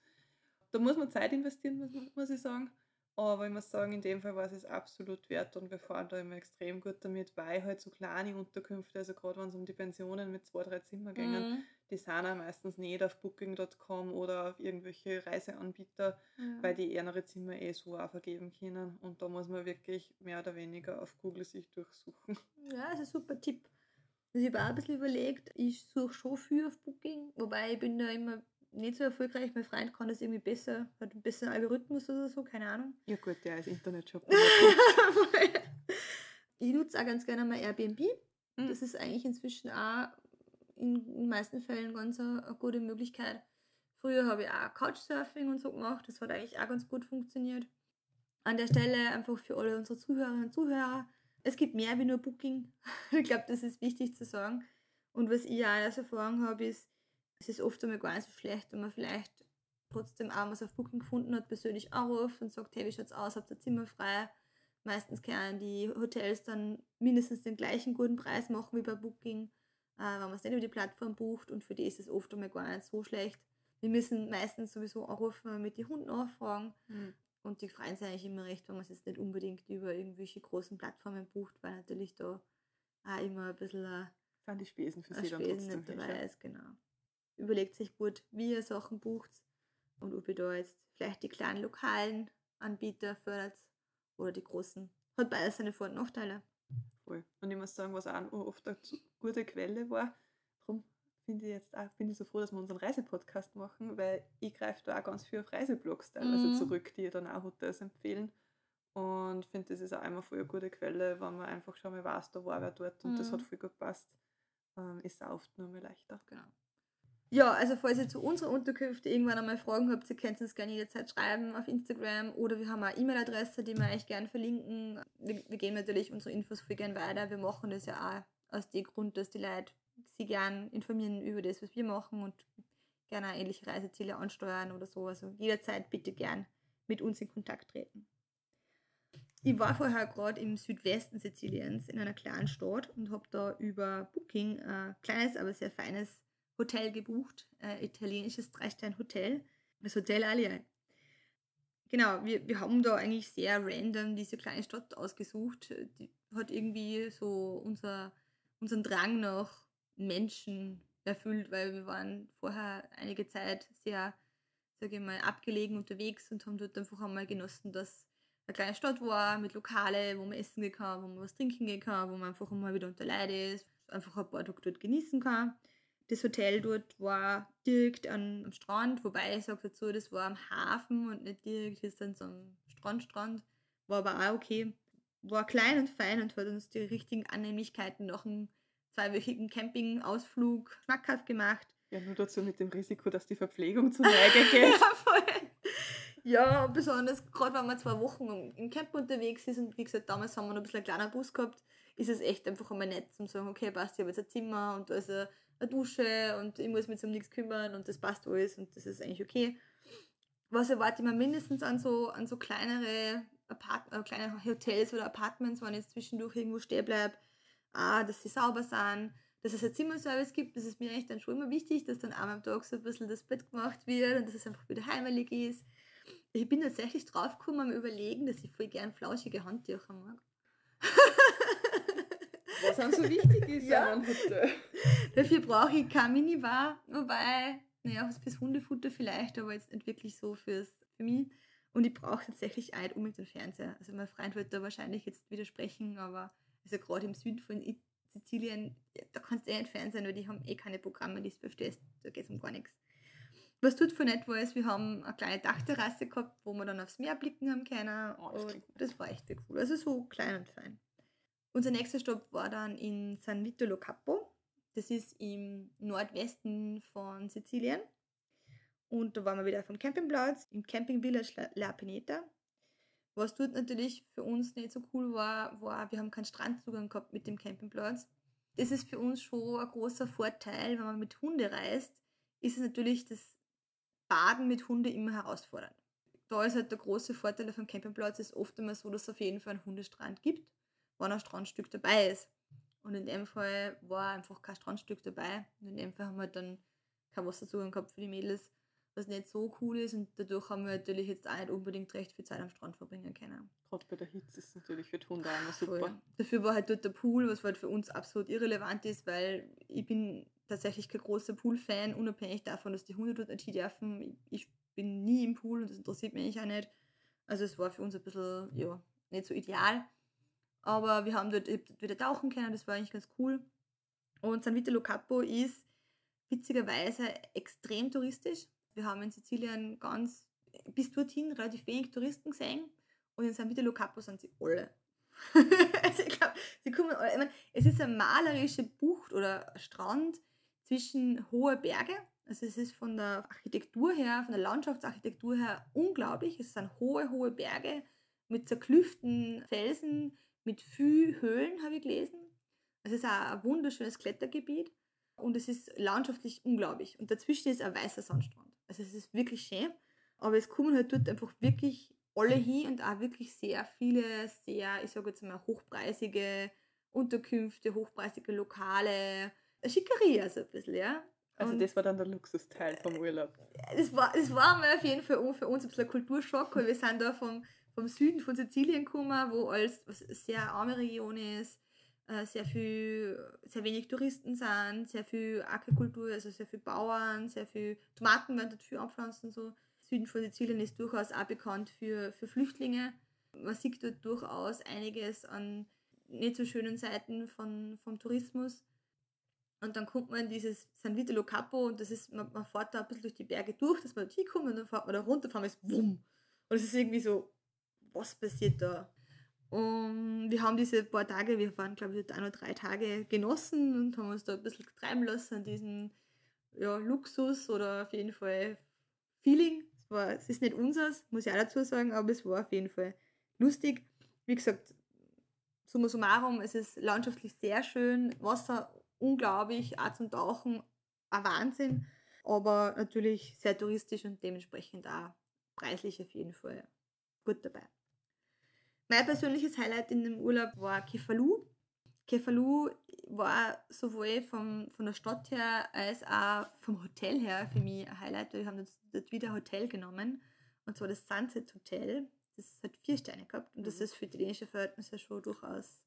Da muss man Zeit investieren, muss ich sagen. Aber ich muss sagen, in dem Fall war es absolut wert und wir fahren da immer extrem gut damit, weil halt so kleine Unterkünfte, also gerade wenn es um die Pensionen mit zwei, drei Zimmer gingen, mhm. die sind auch meistens nicht auf Booking.com oder auf irgendwelche Reiseanbieter, ja. weil die eher Zimmer eh so auch vergeben können. Und da muss man wirklich mehr oder weniger auf Google sich durchsuchen. Ja, das ist ein super Tipp. Also ich habe auch ein bisschen überlegt, ich suche schon viel auf Booking, wobei ich bin da immer nicht so erfolgreich. Mein Freund kann das irgendwie besser, hat einen besseren Algorithmus oder so, keine Ahnung. Ja gut, der ist Internetshop. ich nutze auch ganz gerne mal Airbnb. Mhm. Das ist eigentlich inzwischen auch in den meisten Fällen ganz eine, eine gute Möglichkeit. Früher habe ich auch Couchsurfing und so gemacht. Das hat eigentlich auch ganz gut funktioniert. An der Stelle einfach für alle unsere Zuhörerinnen und Zuhörer. Es gibt mehr wie nur Booking. ich glaube, das ist wichtig zu sagen. Und was ich auch als Erfahrung habe, ist, es ist oft einmal gar nicht so schlecht, wenn man vielleicht trotzdem auch was auf Booking gefunden hat, persönlich anruft und sagt, hey, wie schaut's aus, habt ihr Zimmer frei? Meistens können die Hotels dann mindestens den gleichen guten Preis machen wie bei Booking, äh, wenn man es nicht über die Plattform bucht und für die ist es oft einmal gar nicht so schlecht. Wir müssen meistens sowieso anrufen, mit den Hunden nachfragen mhm. und die freuen sich eigentlich immer recht, wenn man es jetzt nicht unbedingt über irgendwelche großen Plattformen bucht, weil natürlich da auch immer ein bisschen äh, sind die Spesen für sie dann trotzdem nicht dabei ist, genau überlegt sich gut, wie ihr Sachen bucht und ob ihr da jetzt vielleicht die kleinen lokalen Anbieter fördert oder die großen. Hat beides seine Vor- und Nachteile. Voll. Und ich muss sagen, was auch oft eine gute Quelle war, darum finde ich jetzt auch, bin ich so froh, dass wir unseren Reisepodcast machen, weil ich greife da auch ganz viel auf Reiseblogs teilweise mhm. zurück, die dann auch Hotels empfehlen. Und finde, das ist auch einmal voll eine gute Quelle, wenn man einfach schon mal weiß, da war wer dort und mhm. das hat viel gut gepasst, ähm, ist auch oft nur mal leichter. Genau. Ja, also falls ihr zu unserer Unterkünfte irgendwann einmal Fragen habt, ihr könnt uns gerne jederzeit schreiben auf Instagram oder wir haben eine E-Mail-Adresse, die wir euch gerne verlinken. Wir, wir, geben natürlich unsere Infos viel gerne weiter. Wir machen das ja auch aus dem Grund, dass die Leute sich gerne informieren über das, was wir machen und gerne auch ähnliche Reiseziele ansteuern oder so. Also jederzeit bitte gern mit uns in Kontakt treten. Ich war vorher gerade im Südwesten Siziliens in einer kleinen Stadt und habe da über Booking ein kleines, aber sehr feines Hotel gebucht, äh, italienisches Drei-Stern-Hotel, das Hotel Allier. Genau, wir, wir haben da eigentlich sehr random diese kleine Stadt ausgesucht. Die hat irgendwie so unser, unseren Drang nach Menschen erfüllt, weil wir waren vorher einige Zeit sehr, sage ich mal, abgelegen unterwegs und haben dort einfach einmal genossen, dass eine kleine Stadt war mit Lokale, wo man essen gehen kann, wo man was trinken gehen kann, wo man einfach mal wieder unter Leid ist, einfach ein paar Tage dort genießen kann. Das Hotel dort war direkt am Strand, wobei ich sage dazu, das war am Hafen und nicht direkt ist dann so am Strandstrand. War aber auch okay. War klein und fein und hat uns die richtigen Annehmlichkeiten nach einem zweiwöchigen Campingausflug schmackhaft gemacht. Ja, nur dazu mit dem Risiko, dass die Verpflegung zu Neige geht. ja, voll. Ja, besonders gerade wenn man zwei Wochen im Camp unterwegs ist und wie gesagt, damals haben wir noch ein bisschen einen kleinen Bus gehabt, ist es echt einfach einmal nett zu sagen, okay, passt, ich habe jetzt ein Zimmer und da ist ein eine Dusche und ich muss mich um nichts kümmern und das passt alles und das ist eigentlich okay. Was erwarte ich mir mindestens an so, an so kleinere, Apart äh, kleine Hotels oder Apartments, wenn ich jetzt zwischendurch irgendwo stehen bleibe, ah, dass sie sauber sind, dass es ein Zimmerservice gibt, das ist mir echt dann schon immer wichtig, dass dann am Tag so ein bisschen das Bett gemacht wird und dass es einfach wieder heimelig ist. Ich bin tatsächlich draufgekommen am Überlegen, dass ich voll gern flauschige Handtücher mag. Was dann so wichtig ist ja. an Hotel. Dafür brauche ich kein Minibar, wobei, naja, fürs Hundefutter vielleicht, aber jetzt nicht wirklich so fürs, für mich. Und ich brauche tatsächlich ein unbedingt den Fernseher. Also mein Freund wird da wahrscheinlich jetzt widersprechen, aber also gerade im Süden von Sizilien, da kannst du eh nicht Fernsehen, weil die haben eh keine Programme, die du verstehst. Da geht es um gar nichts. Was tut für nett war, ist, wir haben eine kleine Dachterrasse gehabt, wo wir dann aufs Meer blicken haben können. Oh, das, das war echt cool. Also so klein und fein. Unser nächster Stopp war dann in San Vito lo Capo. Das ist im Nordwesten von Sizilien. Und da waren wir wieder dem Campingplatz im Camping Village La, La Pineta. Was dort natürlich für uns nicht so cool war, war, wir haben keinen Strandzugang gehabt mit dem Campingplatz. Das ist für uns schon ein großer Vorteil, wenn man mit Hunde reist, ist es natürlich das Baden mit Hunde immer herausfordernd. Da ist halt der große Vorteil auf dem Campingplatz, ist oft immer so, dass es auf jeden Fall einen Hundestrand gibt, wenn ein Strandstück dabei ist. Und in dem Fall war einfach kein Strandstück dabei. Und in dem Fall haben wir dann kein Wasserzugang gehabt für die Mädels was nicht so cool ist und dadurch haben wir natürlich jetzt auch nicht unbedingt recht viel Zeit am Strand verbringen können. Gerade bei der Hitze ist es natürlich für die Hunde auch immer super. Voll. Dafür war halt dort der Pool, was halt für uns absolut irrelevant ist, weil ich bin tatsächlich kein großer Pool-Fan, unabhängig davon, dass die Hunde dort nicht dürfen. Ich bin nie im Pool und das interessiert mich eigentlich auch nicht. Also es war für uns ein bisschen, ja, nicht so ideal. Aber wir haben dort wieder tauchen können, das war eigentlich ganz cool. Und San Vito Capo ist witzigerweise extrem touristisch. Wir haben in Sizilien ganz bis dorthin relativ wenig Touristen gesehen und in San Vito Capo sind sie alle. also ich glaube, sie kommen alle. Ich meine, es ist eine malerische Bucht oder Strand zwischen hohe Berge. Also es ist von der Architektur her, von der Landschaftsarchitektur her unglaublich. Es sind hohe, hohe Berge mit zerklüften Felsen, mit viel Höhlen, habe ich gelesen. Es ist auch ein wunderschönes Klettergebiet und es ist landschaftlich unglaublich. Und dazwischen ist ein weißer Sandstrand. Also es ist wirklich schön. Aber es kommen halt dort einfach wirklich alle hin und auch wirklich sehr viele, sehr, ich sage jetzt mal, hochpreisige Unterkünfte, hochpreisige Lokale. Eine Schickeria so ein bisschen, ja. Also und das war dann der Luxusteil vom Urlaub. Das war, das war mal auf jeden Fall für uns ein bisschen ein Kulturschock, weil wir sind da vom, vom Süden von Sizilien gekommen, wo alles was sehr arme Region ist, äh, sehr viel, sehr wenig Touristen sind, sehr viel Agrikultur, also sehr viel Bauern, sehr viel Tomaten werden dort viel anpflanzen. So. Süden von Sizilien ist durchaus auch bekannt für, für Flüchtlinge. Man sieht dort durchaus einiges an nicht so schönen Seiten von, vom Tourismus. Und dann kommt man in dieses San Vito Lo Capo und das ist, man, man fährt da ein bisschen durch die Berge durch, dass man dort hinkommt und dann fährt man da runter, fahren ist wumm. Und es ist irgendwie so, was passiert da? Und wir haben diese paar Tage, wir waren glaube ich auch noch drei Tage genossen und haben uns da ein bisschen treiben lassen an diesem ja, Luxus oder auf jeden Fall Feeling. Es, war, es ist nicht unseres, muss ich auch dazu sagen, aber es war auf jeden Fall lustig. Wie gesagt, summa summarum, es ist landschaftlich sehr schön, Wasser unglaublich, auch zum Tauchen ein Wahnsinn, aber natürlich sehr touristisch und dementsprechend auch preislich auf jeden Fall gut dabei. Mein persönliches Highlight in dem Urlaub war Kefalu. Kefalu war sowohl vom, von der Stadt her als auch vom Hotel her für mich ein Highlight. Wir haben dort wieder ein Hotel genommen und zwar das Sunset Hotel. Das hat vier Sterne gehabt und das mhm. ist für italienische Verhältnisse schon durchaus.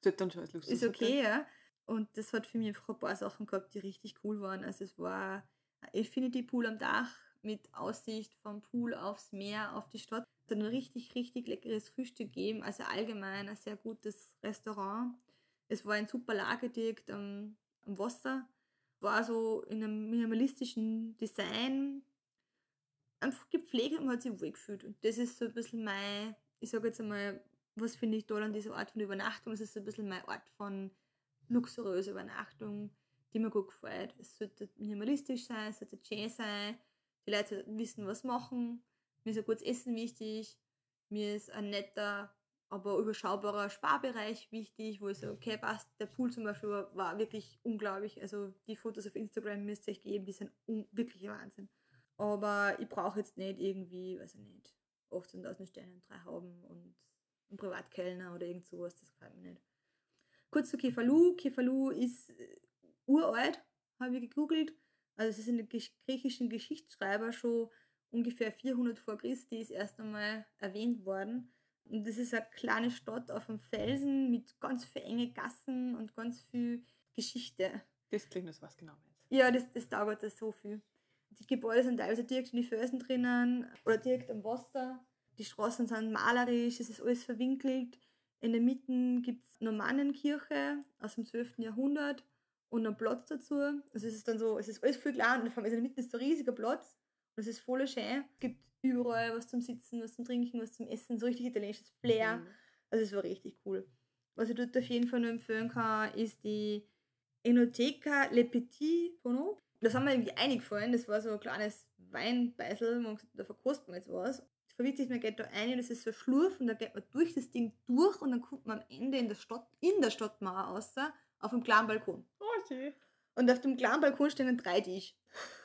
Das dann schon als Luxus. Ist okay, ja. Und das hat für mich einfach ein paar Sachen gehabt, die richtig cool waren. Also es war ein Infinity Pool am Dach mit Aussicht vom Pool aufs Meer, auf die Stadt ein richtig, richtig leckeres Frühstück geben. Also allgemein ein sehr gutes Restaurant. Es war ein super Lager direkt am, am Wasser. War so in einem minimalistischen Design. Einfach gepflegt und man hat sich wohl gefühlt. Und das ist so ein bisschen mein, ich sage jetzt einmal, was finde ich toll an dieser Art von Übernachtung. Das ist so ein bisschen mein Ort von luxuriöser Übernachtung, die mir gut gefällt. Es sollte minimalistisch sein, es sollte schön sein. Die Leute wissen, was machen mir ist ein gutes Essen wichtig, mir ist ein netter, aber überschaubarer Sparbereich wichtig, wo ich so, okay, passt, der Pool zum Beispiel war, war wirklich unglaublich. Also die Fotos auf Instagram müsst ihr euch geben, die sind wirklich Wahnsinn. Aber ich brauche jetzt nicht irgendwie, weiß ich nicht, 18.000 Sterne, drei Hauben und einen Privatkellner oder irgend sowas, das gefällt mir nicht. Kurz zu Kefalu. Kefalu ist äh, uralt, habe ich gegoogelt. Also es ist in den griechischen Geschichtsschreiber schon ungefähr 400 vor Christi ist erst einmal erwähnt worden. Und das ist eine kleine Stadt auf einem Felsen mit ganz vielen enge Gassen und ganz viel Geschichte. Das klingt, das was genau meinst. Ja, das, das dauert das so viel. Die Gebäude sind teilweise direkt in die Felsen drinnen oder direkt am Wasser. Die Straßen sind malerisch, es ist alles verwinkelt. In der Mitte gibt es Normannenkirche aus dem 12. Jahrhundert und einen Platz dazu. Also es ist dann so, es ist alles viel klar und vor allem in der Mitte ist ein riesiger Platz das ist voll schön. Es gibt überall was zum Sitzen, was zum Trinken, was zum Essen, so richtig italienisches Flair. Mhm. Also es war richtig cool. Was ich dort auf jeden Fall nur empfehlen kann, ist die Enoteca Le Petit Tono. Da sind wir irgendwie eingefallen. Das war so ein kleines Weinbeißel, man da verkostet man jetzt was. Das verwirrt sich, man geht da rein und es ist so Schlurf und da geht man durch das Ding durch und dann kommt man am Ende in der Stadt, in der Stadtmauer raus, auf dem kleinen Balkon. Oh, schön. Und auf dem kleinen Balkon stehen dann drei Tisch.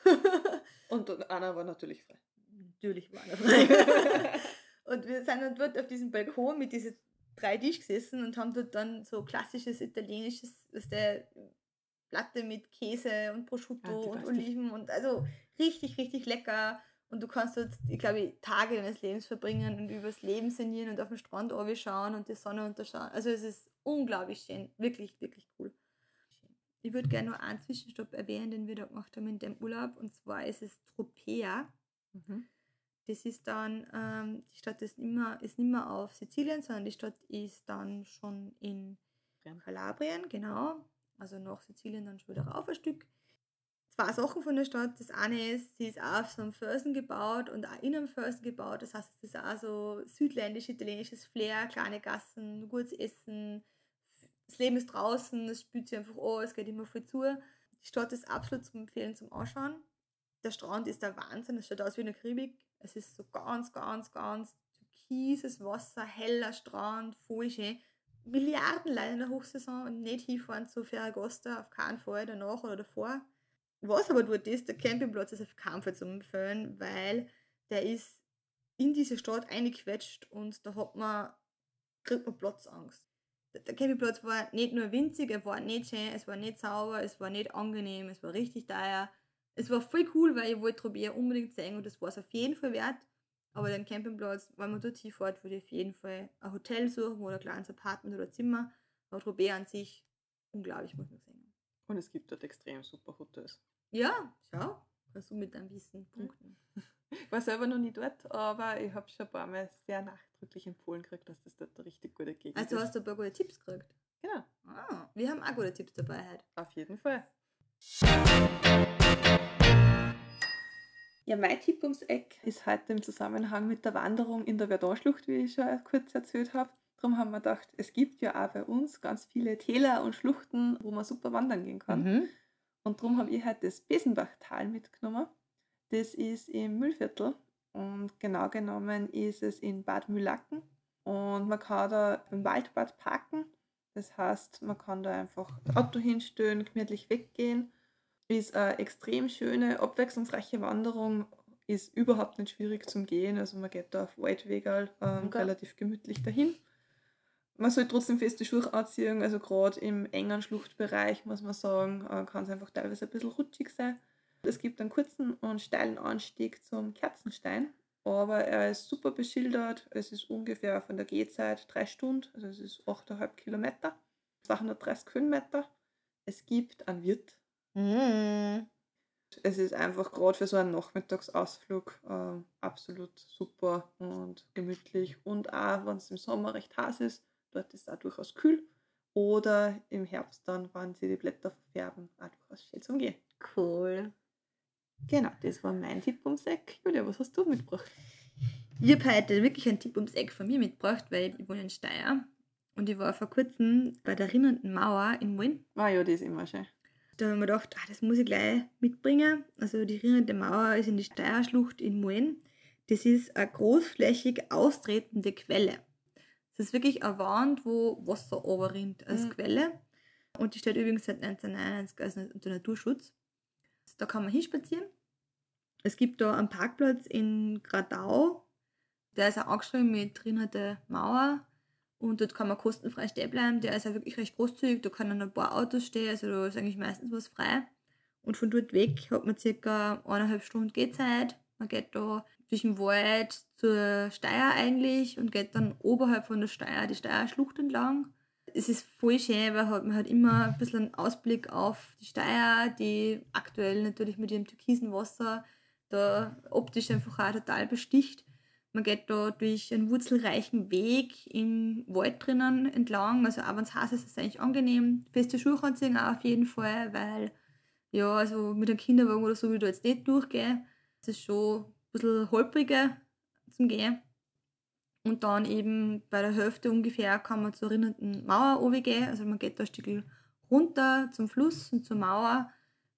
und einer war natürlich frei. Natürlich war einer frei. und wir sind dann dort auf diesem Balkon mit diesen drei Tisch gesessen und haben dort dann so klassisches italienisches, was der Platte mit Käse und Prosciutto ja, und Oliven und also richtig, richtig lecker. Und du kannst dort, ich glaube, Tage deines Lebens verbringen und übers Leben sinnieren und auf den Strand schauen und die Sonne unterschauen. Also es ist unglaublich schön. Wirklich, wirklich cool. Ich würde gerne nur einen Zwischenstopp erwähnen, den wir da gemacht haben in dem Urlaub. Und zwar ist es Tropea. Mhm. Das ist dann, ähm, die Stadt ist, immer, ist nicht mehr auf Sizilien, sondern die Stadt ist dann schon in Kalabrien, genau. Also nach Sizilien dann schon wieder rauf ein Stück. Zwei Sachen von der Stadt. Das eine ist, sie ist auch auf so einem Felsen gebaut und auch in einem Felsen gebaut. Das heißt, es ist auch so südländisch, italienisches Flair, kleine Gassen, gutes Essen. Das Leben ist draußen, es spült sich einfach an, es geht immer viel zu. Die Stadt ist absolut zu empfehlen zum Anschauen. Der Strand ist der Wahnsinn, es schaut aus wie eine Karibik. Es ist so ganz, ganz, ganz türkises Wasser, heller Strand, voll schön. Milliarden Leute in der Hochsaison und nicht hinfahren zu Ferragosta, auf keinen Fall, danach oder davor. Was aber dort ist, der Campingplatz ist auf keinen Fall zu empfehlen, weil der ist in diese Stadt eingequetscht und da hat man, kriegt man Platzangst. Der Campingplatz war nicht nur winzig, er war nicht schön, es war nicht sauber, es war nicht angenehm, es war richtig teuer es war voll cool, weil ich wollte Trobea unbedingt sehen und das war es auf jeden Fall wert. Aber den Campingplatz, wenn man dort hinfährt, würde ich auf jeden Fall ein Hotel suchen oder ein kleines Apartment oder Zimmer. Aber Trobea an sich, unglaublich, muss man sagen. Und es gibt dort extrem super Hotels. Ja, schau, kannst du mit deinem Wissen punkten. Ich war selber noch nie dort, aber ich habe schon ein paar Mal sehr nachdrücklich empfohlen gekriegt, dass das dort eine richtig gute Gegend also ist. Also hast du ein paar gute Tipps gekriegt? Genau. Ah, wir haben auch gute Tipps dabei heute. Auf jeden Fall. Ja, mein Tipp ums Eck ist heute im Zusammenhang mit der Wanderung in der Verdun-Schlucht, wie ich schon kurz erzählt habe. Darum haben wir gedacht, es gibt ja auch bei uns ganz viele Täler und Schluchten, wo man super wandern gehen kann. Mhm. Und darum habe ich heute das Besenbachtal mitgenommen. Das ist im Müllviertel und genau genommen ist es in Bad Mühlacken. Und man kann da im Waldbad parken. Das heißt, man kann da einfach das Auto hinstellen, gemütlich weggehen ist eine extrem schöne, abwechslungsreiche Wanderung, ist überhaupt nicht schwierig zum Gehen. Also man geht da auf Waldwege ähm, okay. relativ gemütlich dahin. Man soll trotzdem feste Schuhe anziehen, also gerade im engen Schluchtbereich muss man sagen, äh, kann es einfach teilweise ein bisschen rutschig sein. Es gibt einen kurzen und steilen Anstieg zum Kerzenstein, aber er ist super beschildert. Es ist ungefähr von der Gehzeit drei Stunden, also es ist 8,5 Kilometer, 230 Höhenmeter. Es gibt einen Wirt, Mhm. Es ist einfach gerade für so einen Nachmittagsausflug äh, absolut super und gemütlich. Und auch, wenn es im Sommer recht heiß ist, dort ist es auch durchaus kühl. Oder im Herbst dann, wenn sie die Blätter verfärben, auch durchaus schön zum Gehen. Cool. Genau, das war mein Tipp ums Eck. Julia, was hast du mitgebracht? Ich habe heute wirklich einen Tipp ums Eck von mir mitgebracht, weil ich wohne in Steyr. Und ich war vor kurzem bei der rinnenden Mauer in Mullen. Ah ja, das ist immer schön. Da haben wir gedacht, ah, das muss ich gleich mitbringen. Also die rinnende Mauer ist in die Steierschlucht in Moen. Das ist eine großflächig austretende Quelle. Das ist wirklich eine Wand, wo Wasser rinnt als mhm. Quelle. Und die steht übrigens seit 1991 als unter Naturschutz. Da kann man hinspazieren. Es gibt da einen Parkplatz in Gradau. Der ist auch angeschrieben mit rinnende Mauer. Und dort kann man kostenfrei stehen bleiben. Der ist ja wirklich recht großzügig. Da können ein paar Autos stehen. Also da ist eigentlich meistens was frei. Und von dort weg hat man circa eineinhalb Stunden Gehzeit. Man geht da durch den Wald zur Steier eigentlich und geht dann oberhalb von der Steier die Steierschlucht entlang. Es ist voll schön, weil man hat immer ein bisschen einen Ausblick auf die Steier, die aktuell natürlich mit ihrem türkisen Wasser da optisch einfach auch total besticht. Man geht da durch einen wurzelreichen Weg im Wald drinnen entlang. Also auch wenn es heiß ist, ist es eigentlich angenehm. Feste Schuhe anziehen auch auf jeden Fall, weil ja, also mit einem Kinderwagen oder so will ich da jetzt nicht durchgehen. Es ist schon ein bisschen holpriger zum Gehen. Und dann eben bei der Hälfte ungefähr kann man zur erinnernden Mauer gehen. Also man geht da ein Stück runter zum Fluss und zur Mauer.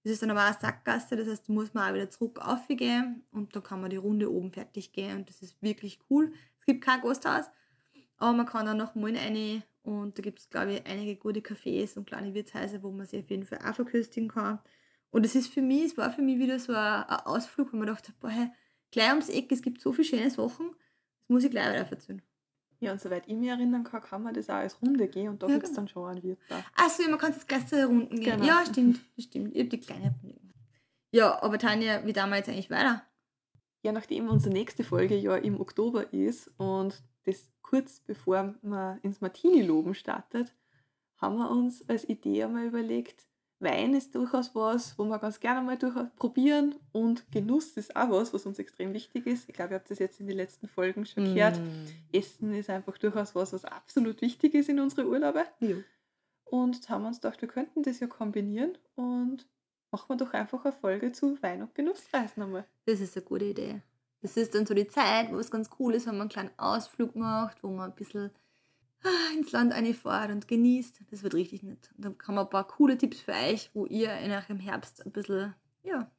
Das ist dann aber eine Sackgasse, das heißt, da muss man auch wieder zurück aufgehen und da kann man die Runde oben fertig gehen und das ist wirklich cool. Es gibt kein Gasthaus, aber man kann dann noch mal rein und da gibt es, glaube ich, einige gute Cafés und kleine Wirtshäuser, wo man sich auf jeden Fall auch verköstigen kann. Und es ist für mich, es war für mich wieder so ein, ein Ausflug, wo man dachte, boah, hey, gleich ums Eck, es gibt so viele schöne Sachen, das muss ich gleich wieder erzählen. Ja, und soweit ich mich erinnern kann, kann man das auch als Runde gehen und da Ja, gibt es genau. dann schon einen Wirt da. Achso, man kann das ganze Runden gehen. Genau. Ja, stimmt, stimmt. Ich habe die kleine Runde. Ja, aber Tanja, wie damals jetzt eigentlich weiter? Ja, nachdem unsere nächste Folge ja im Oktober ist und das kurz bevor man ins Martini-Loben startet, haben wir uns als Idee einmal überlegt, Wein ist durchaus was, wo wir ganz gerne mal durch probieren und Genuss ist auch was, was uns extrem wichtig ist. Ich glaube, ihr habt das jetzt in den letzten Folgen schon gehört. Mm. Essen ist einfach durchaus was, was absolut wichtig ist in unsere Urlaube. Ja. Und haben uns gedacht, wir könnten das ja kombinieren und machen wir doch einfach eine Folge zu Wein- und Genussreisen einmal. Das ist eine gute Idee. Das ist dann so die Zeit, wo es ganz cool ist, wenn man einen kleinen Ausflug macht, wo man ein bisschen ins Land reinfährt und genießt. Das wird richtig nett. Und dann man ein paar coole Tipps für euch, wo ihr in eurem Herbst ein bisschen ja,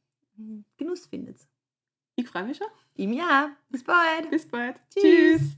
Genuss findet. Ich freue mich schon. Im Jahr. Bis bald. Bis bald. Tschüss. Tschüss.